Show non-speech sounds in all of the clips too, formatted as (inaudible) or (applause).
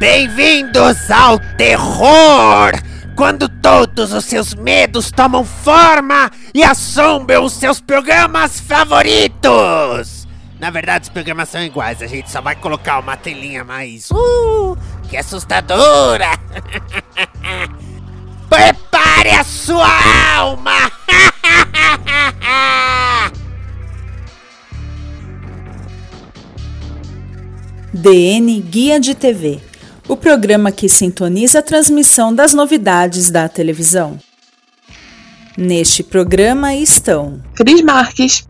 Bem-vindos ao terror! Quando todos os seus medos tomam forma e assombram os seus programas favoritos! Na verdade, os programas são iguais, a gente só vai colocar uma telinha mais. Uh! Que assustadora! (laughs) Prepare a sua alma! DN Guia de TV o programa que sintoniza a transmissão das novidades da televisão. Neste programa estão Cris Marques,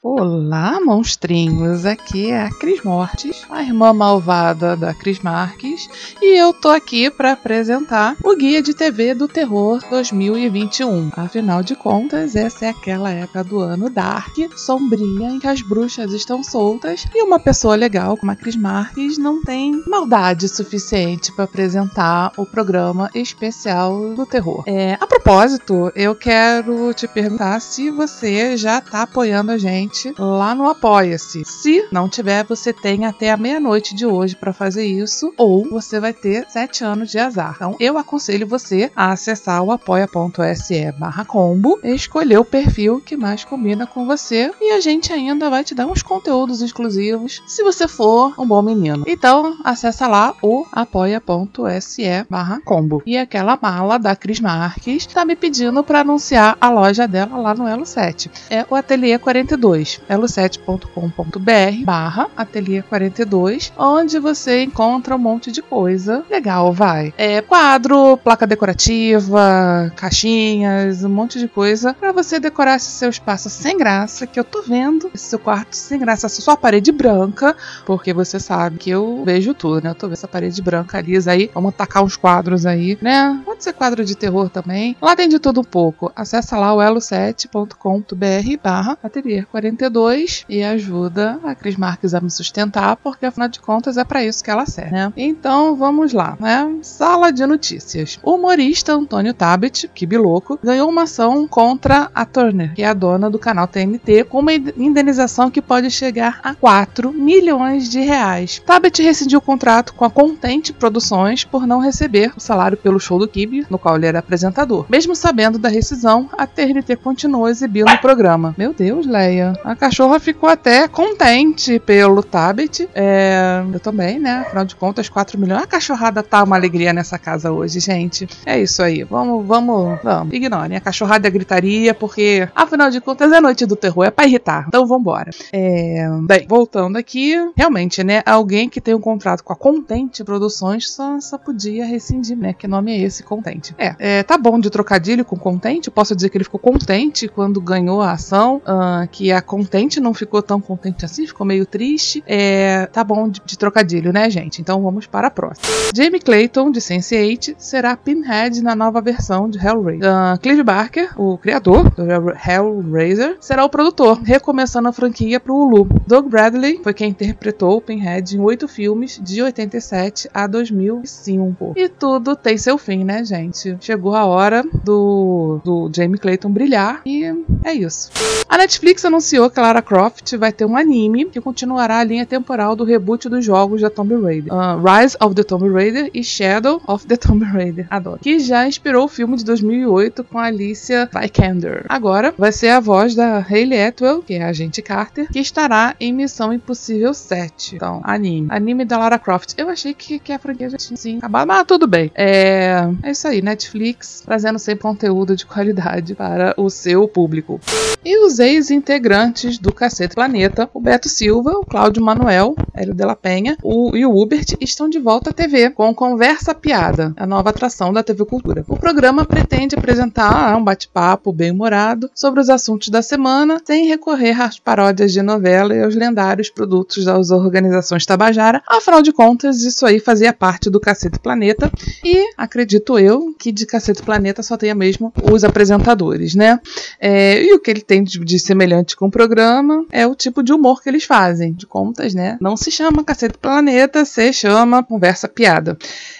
Olá, monstrinhos! Aqui é a Cris Mortes, a irmã malvada da Cris Marques, e eu tô aqui para apresentar o Guia de TV do Terror 2021. Afinal de contas, essa é aquela época do ano dark, sombria, em que as bruxas estão soltas e uma pessoa legal como a Cris Marques não tem maldade suficiente para apresentar o programa especial do terror. É, a propósito, eu quero te perguntar se você já tá apoiando a gente gente lá no Apoia-se. Se não tiver, você tem até a meia-noite de hoje para fazer isso, ou você vai ter sete anos de azar. Então, eu aconselho você a acessar o apoia.se barra combo escolher o perfil que mais combina com você. E a gente ainda vai te dar uns conteúdos exclusivos se você for um bom menino. Então, acessa lá o apoia.se barra combo. E aquela mala da Cris Marques está me pedindo para anunciar a loja dela lá no Elo 7. É o Ateliê 42 42, elo7.com.br barra ateliê 42, onde você encontra um monte de coisa legal, vai. É quadro, placa decorativa, caixinhas, um monte de coisa para você decorar esse seu espaço sem graça, que eu tô vendo esse seu quarto sem graça, essa sua parede branca, porque você sabe que eu vejo tudo, né? Eu tô vendo essa parede branca lisa aí, vamos tacar uns quadros aí, né? Pode ser quadro de terror também. Lá tem de tudo um pouco. Acesse lá o elo7.com.br barra ateliê 42 42 e ajuda a Cris Marques a me sustentar, porque afinal de contas é para isso que ela serve, né? Então vamos lá, né? Sala de notícias. O humorista Antônio Tabet, que biloco, ganhou uma ação contra a Turner, que é a dona do canal TNT, com uma indenização que pode chegar a 4 milhões de reais. Tabet rescindiu o contrato com a Contente Produções por não receber o salário pelo show do Kibe, no qual ele era apresentador. Mesmo sabendo da rescisão, a TNT continuou exibindo o programa. Meu Deus, Leia. A cachorra ficou até contente pelo Tabet. É, eu também, né? Afinal de contas, 4 milhões. A cachorrada tá uma alegria nessa casa hoje, gente. É isso aí. Vamos, vamos, vamos. Ignorem a cachorrada a gritaria, porque afinal de contas é noite do terror, é pra irritar. Então vambora. É, bem, voltando aqui, realmente, né? Alguém que tem um contrato com a Contente Produções só, só podia rescindir, né? Que nome é esse, Contente? É, é tá bom de trocadilho com Contente. Posso dizer que ele ficou contente quando ganhou a ação, uh, que a contente, não ficou tão contente assim, ficou meio triste. É, tá bom de, de trocadilho, né, gente? Então vamos para a próxima. Jamie Clayton, de Sense8, será Pinhead na nova versão de Hellraiser. Uh, Clive Barker, o criador do Hellraiser, será o produtor, recomeçando a franquia pro Hulu. Doug Bradley foi quem interpretou o Pinhead em oito filmes de 87 a 2005. E tudo tem seu fim, né, gente? Chegou a hora do, do Jamie Clayton brilhar e é isso. A Netflix anunciou anunciou que Lara Croft vai ter um anime que continuará a linha temporal do reboot dos jogos da Tomb Raider. Uh, Rise of the Tomb Raider e Shadow of the (laughs) Tomb Raider. Adoro. Que já inspirou o filme de 2008 com Alicia Vikander. Agora vai ser a voz da Hayley Atwell, que é a agente Carter, que estará em Missão Impossível 7. Então, anime. Anime da Lara Croft. Eu achei que, que a franquia já tinha sim acabado, mas tudo bem. É, é isso aí, Netflix trazendo sempre conteúdo de qualidade para o seu público. E os ex-integrantes do Cacete Planeta, o Beto Silva, o Cláudio Manuel, Hélio de la Penha o, e o Hubert estão de volta à TV com Conversa Piada, a nova atração da TV Cultura. O programa pretende apresentar um bate-papo bem-humorado sobre os assuntos da semana, sem recorrer às paródias de novela e aos lendários produtos das organizações Tabajara. Afinal de contas, isso aí fazia parte do Cacete Planeta e acredito eu que de Cacete Planeta só tenha mesmo os apresentadores, né? É, e o que ele tem de, de semelhante com o programa é o tipo de humor que eles fazem, de contas, né? Não se chama Cacete Planeta, se chama Conversa Piada.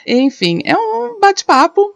Enfim, é um bate-papo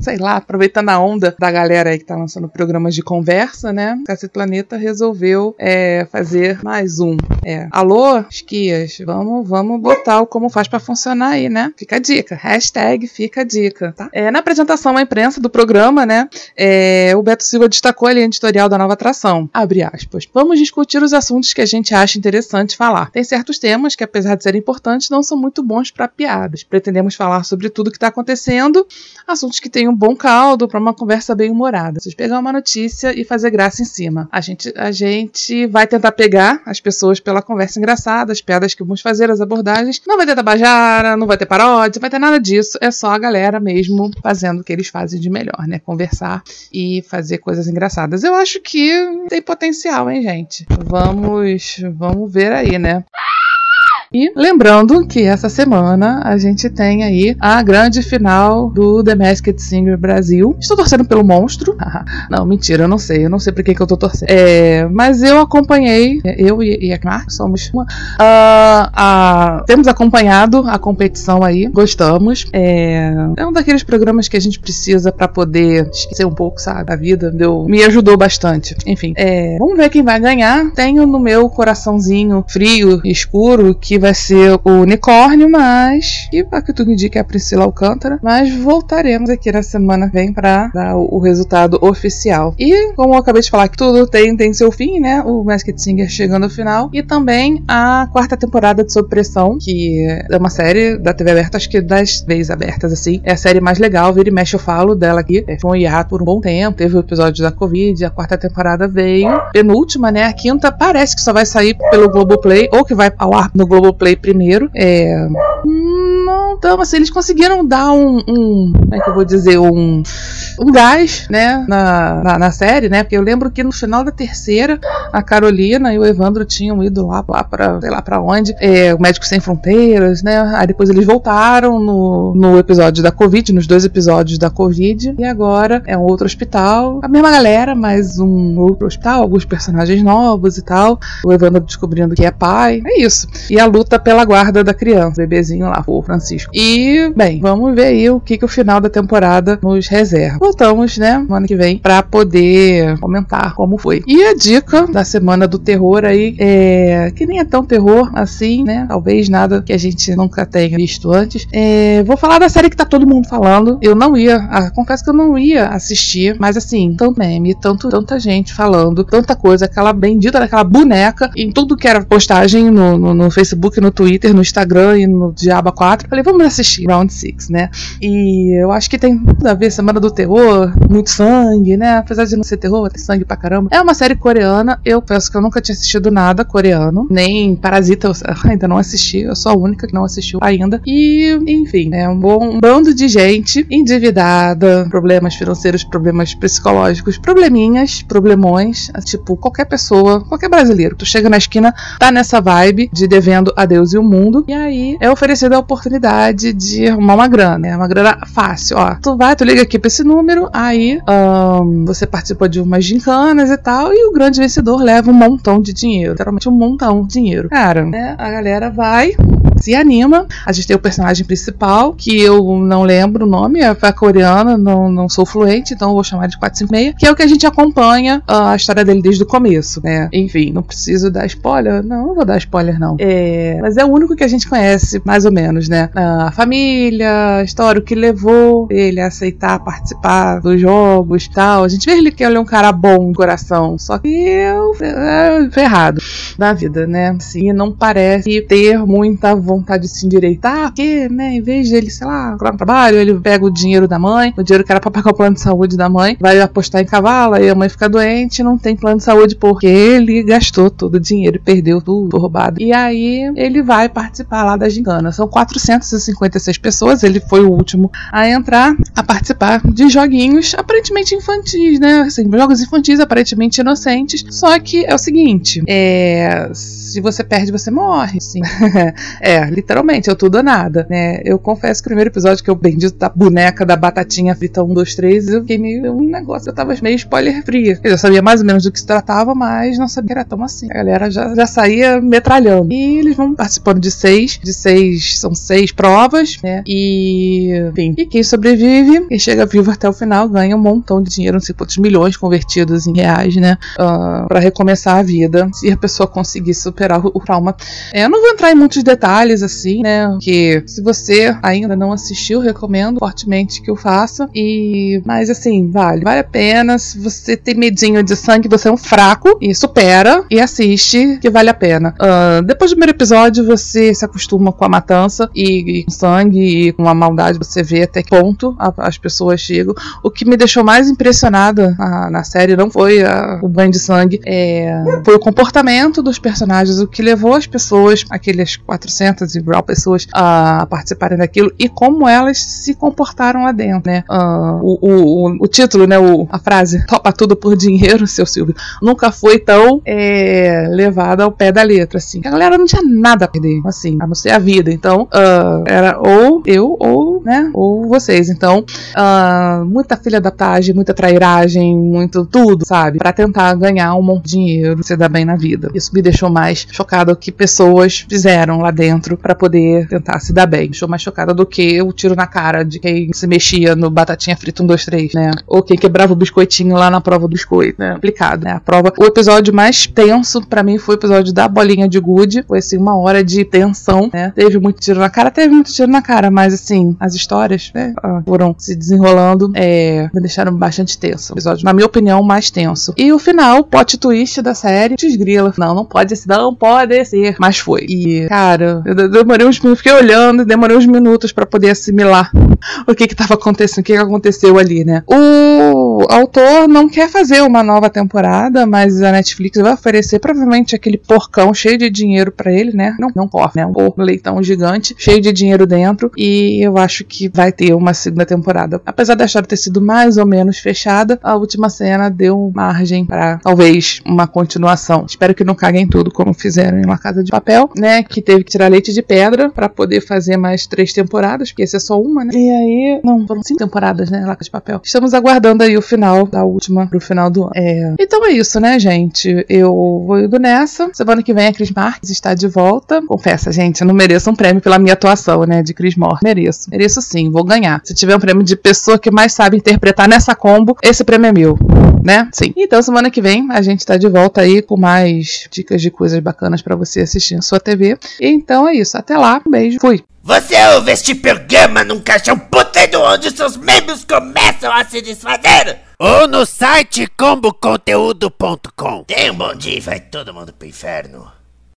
sei lá, aproveitando a onda da galera aí que tá lançando programas de conversa, né? Cacete Planeta resolveu é, fazer mais um. É, alô, esquias, vamos, vamos botar o como faz para funcionar aí, né? Fica a dica, hashtag fica a dica, tá? É, na apresentação à imprensa do programa, né? É, o Beto Silva destacou a editorial da nova atração. Abre aspas. Vamos discutir os assuntos que a gente acha interessante falar. Tem certos temas que, apesar de serem importantes, não são muito bons para piadas. Pretendemos falar sobre tudo que está acontecendo, assuntos que têm um bom caldo para uma conversa bem humorada. Vocês pegar uma notícia e fazer graça em cima. A gente, a gente vai tentar pegar as pessoas pela conversa engraçada, as piadas que vamos fazer, as abordagens. Não vai ter tabajara, não vai ter paródia, não vai ter nada disso. É só a galera mesmo fazendo o que eles fazem de melhor, né? Conversar e fazer coisas engraçadas. Eu acho que tem potencial, hein, gente? Vamos, vamos ver aí, né? E lembrando que essa semana a gente tem aí a grande final do The Masked Singer Brasil. Estou torcendo pelo monstro. (laughs) não, mentira, eu não sei. Eu não sei por que, que eu tô torcendo. É, mas eu acompanhei, eu e, a Mark somos uma. Uh, uh, temos acompanhado a competição aí, gostamos. É, é um daqueles programas que a gente precisa para poder esquecer um pouco, sabe, da vida. Deu, me ajudou bastante. Enfim, é, vamos ver quem vai ganhar. Tenho no meu coraçãozinho frio e escuro que vai ser o unicórnio, mas. E a que tudo indica é a Priscila Alcântara. Mas voltaremos aqui na semana que vem pra dar o, o, resultado oficial. E, como eu acabei de falar, que tudo tem, tem seu fim, né? O Masked Singer chegando ao final. E também a quarta temporada de Sob Pressão, que é uma série da TV aberta, acho que das vezes abertas, assim. É a série mais legal, vira e mexe eu falo dela aqui. É, foi um hiato por um bom tempo, teve o episódio da Covid, a quarta temporada veio. Penúltima, né? A quinta parece que só vai sair pelo Globoplay, ou que vai ao ar no Globoplay Globoplay primeiro. É. Não, então, assim, eles conseguiram dar um, um. Como é que eu vou dizer? Um. Um gás, né? Na, na, na, série, né? Porque eu lembro que no final da terceira, a Carolina e o Evandro tinham ido lá, lá pra, sei lá pra onde. É, o Médicos Sem Fronteiras, né? Aí depois eles voltaram no, no episódio da Covid, nos dois episódios da Covid. E agora é um outro hospital. A mesma galera, mas um outro hospital, alguns personagens novos e tal. O Evandro descobrindo que é pai. É isso. E a luta pela guarda da criança, bebezinho lá, o Francisco. E, bem, vamos ver aí o que, que o final da temporada nos reserva. Voltamos, né, ano que vem, para poder comentar como foi. E a dica da semana do terror aí é que nem é tão terror assim, né? Talvez nada que a gente nunca tenha visto antes. É, vou falar da série que tá todo mundo falando. Eu não ia, ah, confesso que eu não ia assistir, mas assim, tanto meme, tanto, tanta gente falando, tanta coisa, aquela bendita daquela boneca em tudo que era postagem no, no, no Facebook Facebook, no Twitter, no Instagram e no Diaba 4. Falei, vamos assistir Round 6, né? E eu acho que tem tudo a ver, Semana do Terror, muito sangue, né? Apesar de não ser terror, tem sangue pra caramba. É uma série coreana, eu penso que eu nunca tinha assistido nada coreano, nem Parasita eu (laughs) ainda não assisti, eu sou a única que não assistiu ainda. E, enfim, é um, bom, bando de gente endividada, problemas financeiros, problemas psicológicos, probleminhas, problemões, tipo qualquer pessoa, qualquer brasileiro. Tu chega na esquina, tá nessa vibe de devendo a Deus e o mundo. E aí é oferecida a oportunidade de arrumar uma grana. É uma grana fácil, ó. Tu vai, tu liga aqui pra esse número, aí um, você participa de umas gincanas e tal, e o grande vencedor leva um montão de dinheiro. Literalmente um montão de dinheiro. Cara, né, a galera vai, se anima. A gente tem o personagem principal, que eu não lembro o nome, é coreana, não, não sou fluente, então eu vou chamar de 456, que é o que a gente acompanha a história dele desde o começo, né? Enfim, não preciso dar spoiler. Não, não vou dar spoiler, não. É, mas é o único que a gente conhece, mais ou menos, né? A família, a história, o que levou ele a aceitar participar dos jogos tal. A gente vê que ele é um cara bom no coração, só que é, é ferrado da vida, né? Assim, não parece ter muita vontade vontade de se endireitar, porque, né, em vez de ele, sei lá, procurar um trabalho, ele pega o dinheiro da mãe, o dinheiro que era pra pagar o plano de saúde da mãe, vai apostar em cavalo, aí a mãe fica doente, não tem plano de saúde porque ele gastou todo o dinheiro e perdeu tudo roubado. E aí ele vai participar lá da gincana. São 456 pessoas, ele foi o último a entrar, a participar de joguinhos aparentemente infantis, né? Assim, jogos infantis aparentemente inocentes. Só que é o seguinte, é se você perde, você morre, sim. (laughs) é, literalmente, é tudo ou nada, né? Eu confesso que o primeiro episódio que eu bendito da boneca da batatinha frita 1, 2, 3, eu fiquei meio um negócio, eu tava meio spoiler fria. Eu já sabia mais ou menos do que se tratava, mas não sabia que era tão assim. A galera já, já saía metralhando. E eles vão participando de seis, de seis, são seis provas, né? E, enfim, e quem sobrevive, quem chega vivo até o final, ganha um montão de dinheiro, não sei milhões convertidos em reais, né? Uh, para recomeçar a vida, se a pessoa conseguir superar o, o trauma. É, eu não vou entrar em muitos detalhes, assim, né? Que se você ainda não assistiu, recomendo fortemente que o faça. E, mas assim, vale, vale a pena. Se você tem medinho de sangue, você é um fraco e supera e assiste, que vale a pena. Uh, depois do primeiro episódio, você se acostuma com a matança e, e com sangue e com a maldade, você vê até que ponto a, as pessoas chegam. O que me deixou mais impressionada na, na série não foi a, o banho de sangue, é, foi o comportamento dos personagens, o que levou as pessoas, aquelas 400 e grau pessoas, a participarem daquilo e como elas se comportaram lá dentro, né? Uh, o, o, o, título, né? O, a frase, topa tudo por dinheiro, seu Silvio, nunca foi tão é, levada ao pé da letra, assim. A galera não tinha nada a perder, assim, a não ser a vida. Então, uh, era ou eu ou, né, ou vocês. Então, uh, muita filha da pagem, muita trairagem, muito tudo, sabe? Para tentar ganhar um monte de dinheiro, se dar bem na vida. Isso me deixou mais chocada que pessoas fizeram lá dentro para poder tentar se dar bem. Me deixou mais chocada do que o tiro na cara de quem se mexia no batatinha frita 1, 2, 3, né? Ou quem quebrava o biscoitinho lá na prova do biscoito, né? Complicado, né? A prova. O episódio mais tenso para mim foi o episódio da bolinha de gude. Foi assim, uma hora de tensão, né? Teve muito tiro na cara, teve muito tiro na cara, mas assim, as histórias, né? Ah, se desenrolando, é, me deixaram bastante tenso. O episódio, na minha opinião, mais tenso. E o final, plot twist da série, desgrila. Não, não pode ser, não pode ser. Mas foi. E, cara, eu demorei uns minutos, fiquei olhando, demorei uns minutos para poder assimilar (laughs) o que que tava acontecendo, o que que aconteceu ali, né? O autor não quer fazer uma nova temporada, mas a Netflix vai oferecer provavelmente aquele porcão cheio de dinheiro para ele, né? Não, não porco, né? Um porco leitão gigante, cheio de dinheiro dentro, e eu acho que vai ter uma segunda temporada. Apesar da história ter sido mais ou menos fechada, a última cena deu margem para talvez uma continuação. Espero que não caguem tudo como fizeram em uma casa de papel, né? Que teve que tirar leite de pedra para poder fazer mais três temporadas, porque essa é só uma, né? E aí, não, foram cinco temporadas, né? Laca de papel. Estamos aguardando aí o final da última pro final do ano. É... Então é isso, né, gente? Eu vou indo nessa. Semana que vem a Cris Marques está de volta. Confessa, gente, eu não mereço um prêmio pela minha atuação, né? De Cris Mor. Mereço. Mereço sim, vou ganhar. Se tiver um prêmio de pessoa que mais sabe interpretar nessa combo, esse prêmio é meu. Né? Sim. Então, semana que vem a gente tá de volta aí com mais dicas de coisas bacanas para você assistir na sua TV. Então é isso. Até lá. Um beijo. Fui. Você ouve este programa num caixão puteiro onde seus membros começam a se desfazer? Ou no site comboconteúdo.com. Tenha um bom dia e vai todo mundo pro inferno.